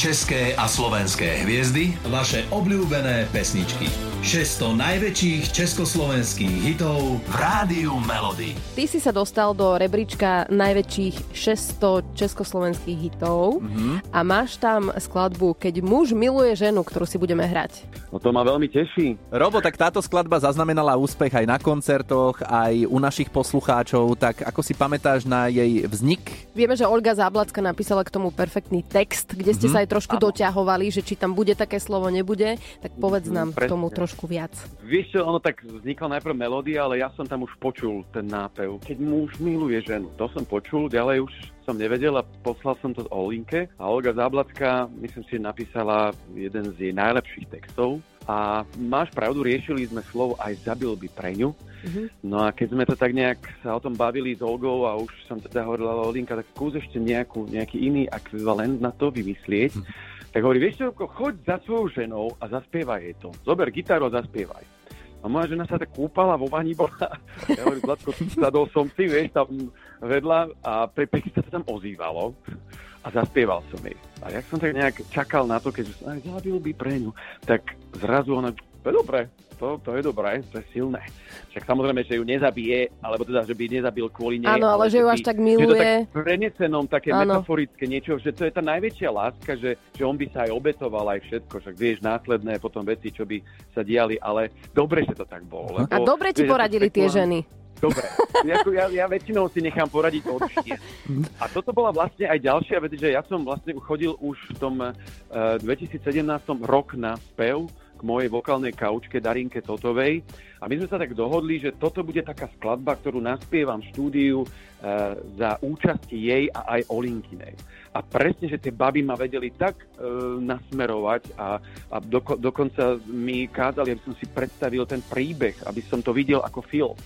české a slovenské hviezdy, vaše obľúbené pesničky. 600 najväčších československých hitov v Rádiu Melody. Ty si sa dostal do rebríčka najväčších 600 československých hitov mm-hmm. a máš tam skladbu Keď muž miluje ženu, ktorú si budeme hrať. No to ma veľmi teší. Robo, tak táto skladba zaznamenala úspech aj na koncertoch, aj u našich poslucháčov, tak ako si pamätáš na jej vznik? Vieme, že Olga Záblacka napísala k tomu perfektný text, kde ste mm-hmm. sa aj trošku ano. doťahovali, že či tam bude také slovo, nebude, tak povedz nám Presne. k tomu trošku viac. Vieš čo, ono tak vznikla najprv melódia, ale ja som tam už počul ten nápev. Keď muž miluje ženu, to som počul, ďalej už som nevedel a poslal som to Olinke a Olga Záblacka, myslím si, napísala jeden z jej najlepších textov a máš pravdu, riešili sme slovo aj zabil by pre ňu. Mm-hmm. No a keď sme to tak nejak sa o tom bavili s Olgou a už som teda hovorila Olinka, tak skús ešte nejakú, nejaký iný ekvivalent na to vymyslieť. Mm-hmm tak hovorí, vieš čo, choď za svojou ženou a zaspievaj jej to. Zober gitaru a zaspievaj. A moja žena sa tak kúpala, vo vani bola. Ja hovorím, Zlatko, sadol som si, vieš, tam vedľa a pri sa tam ozývalo a zaspieval som jej. A jak som tak nejak čakal na to, keď aj zabil by pre ňu, tak zrazu ona, dobre, to, to je dobré, to je silné. Však samozrejme, že ju nezabije, alebo teda, že by nezabil kvôli nej. Áno, ale, ale že ju až tak miluje. Že to tak prenesenom, také ano. metaforické niečo, že to je tá najväčšia láska, že, že on by sa aj obetoval aj všetko, však vieš, následné potom veci, čo by sa diali, ale dobre, že to tak bolo. Lebo, A dobre ti poradili tie ženy. Dobre, ja, ja, ja väčšinou si nechám poradiť od A toto bola vlastne aj ďalšia vec, že ja som vlastne chodil už v tom uh, eh, 2017 rok na spev k mojej vokálnej kaučke Darinke Totovej. A my sme sa tak dohodli, že toto bude taká skladba, ktorú naspievam v štúdiu e, za účasti jej a aj Olinkinej. A presne, že tie baby ma vedeli tak e, nasmerovať a, a doko, dokonca mi kázali, aby som si predstavil ten príbeh, aby som to videl ako film.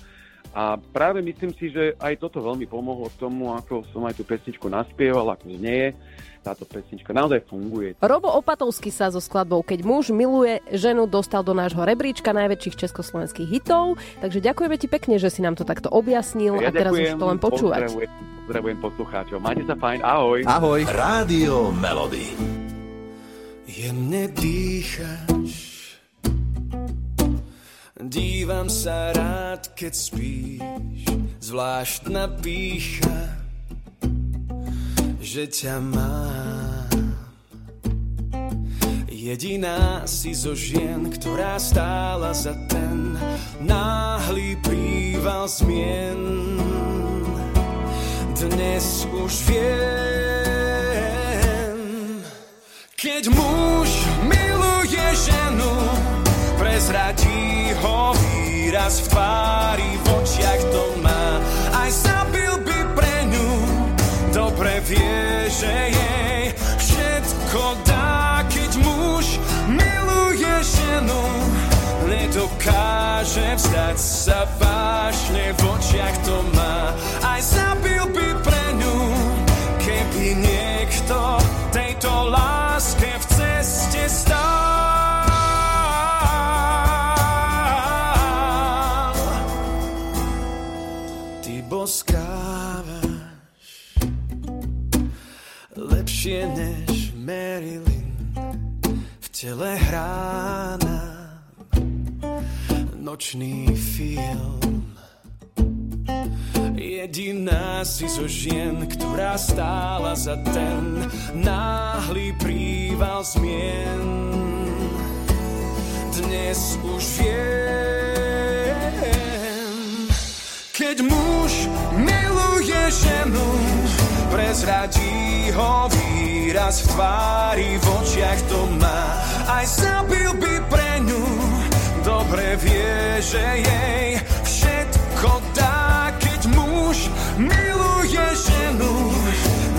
A práve myslím si, že aj toto veľmi pomohlo k tomu, ako som aj tú pesničku naspieval, ako znieje táto pesnička naozaj funguje. Robo Opatovský sa so skladbou Keď muž miluje ženu dostal do nášho rebríčka najväčších československých hitov, takže ďakujeme ti pekne, že si nám to takto objasnil ja a teraz ďakujem, už to len počúvať. Pozdravujem, pozdravujem poslucháčov. Majte sa fajn, ahoj. Ahoj. Rádio Melody. Jemne dýchaš Dívam sa rád, keď spíš Zvláštna pícha že ťa mám. Jediná si zo žien, ktorá stála za ten náhly príval zmien. Dnes už viem, keď muž miluje ženu, prezradí ho výraz v tvári, v očiach to má. Aj zabil by pre ňu dobre vie, že jej všetko dá, keď muž miluje ženu. Nedokáže vzdať sa vážne v očiach to má. Aj zabil Ty boskávaš lepšie než Marilyn v tele hrá nám nočný film. Jediná si zo žien, ktorá stála za ten náhly príval zmien. Dnes už viem, keď muž miluje ženu, prezradí ho výraz v tvári, v očiach to má. Aj zabil by pre ňu, dobre vie, že jej všetko dá, keď muž miluje ženu.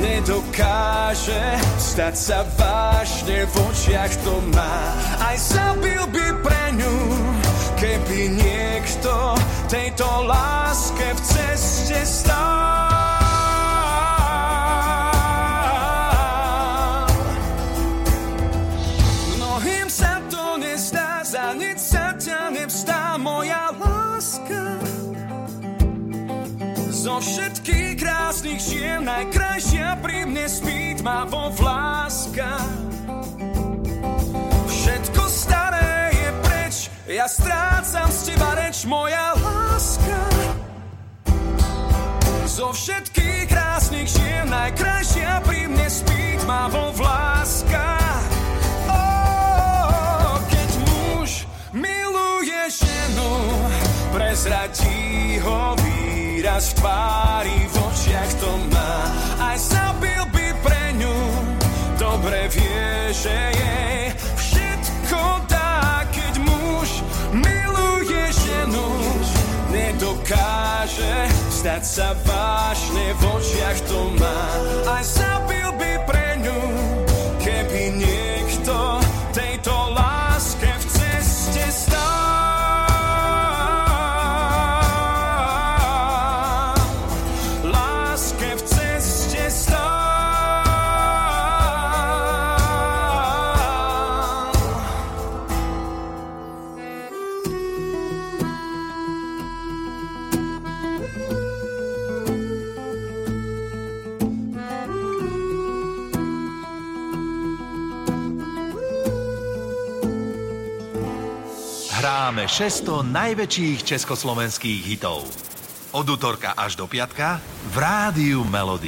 Nedokáže stať sa vážne, v očiach to má. Aj zabil by pre ňu, keby niekto tejto láske v ceste stál. Zo všetkých krásnych žien najkrajšia pri mne spí vo vláska. Ja strácam z teba reč, moja láska. Zo všetkých krásnych žien najkrajšia pri mne spí má vo vláska. Oh, keď muž miluje ženu, prezradí ho výraz v tvári, v očiach to má. Aj zabil by pre ňu, dobre vie, že Nedokáže stať sa vážne, v očiach to má. Aj zabil Hráme 600 najväčších československých hitov. Od útorka až do piatka v Rádiu Melody.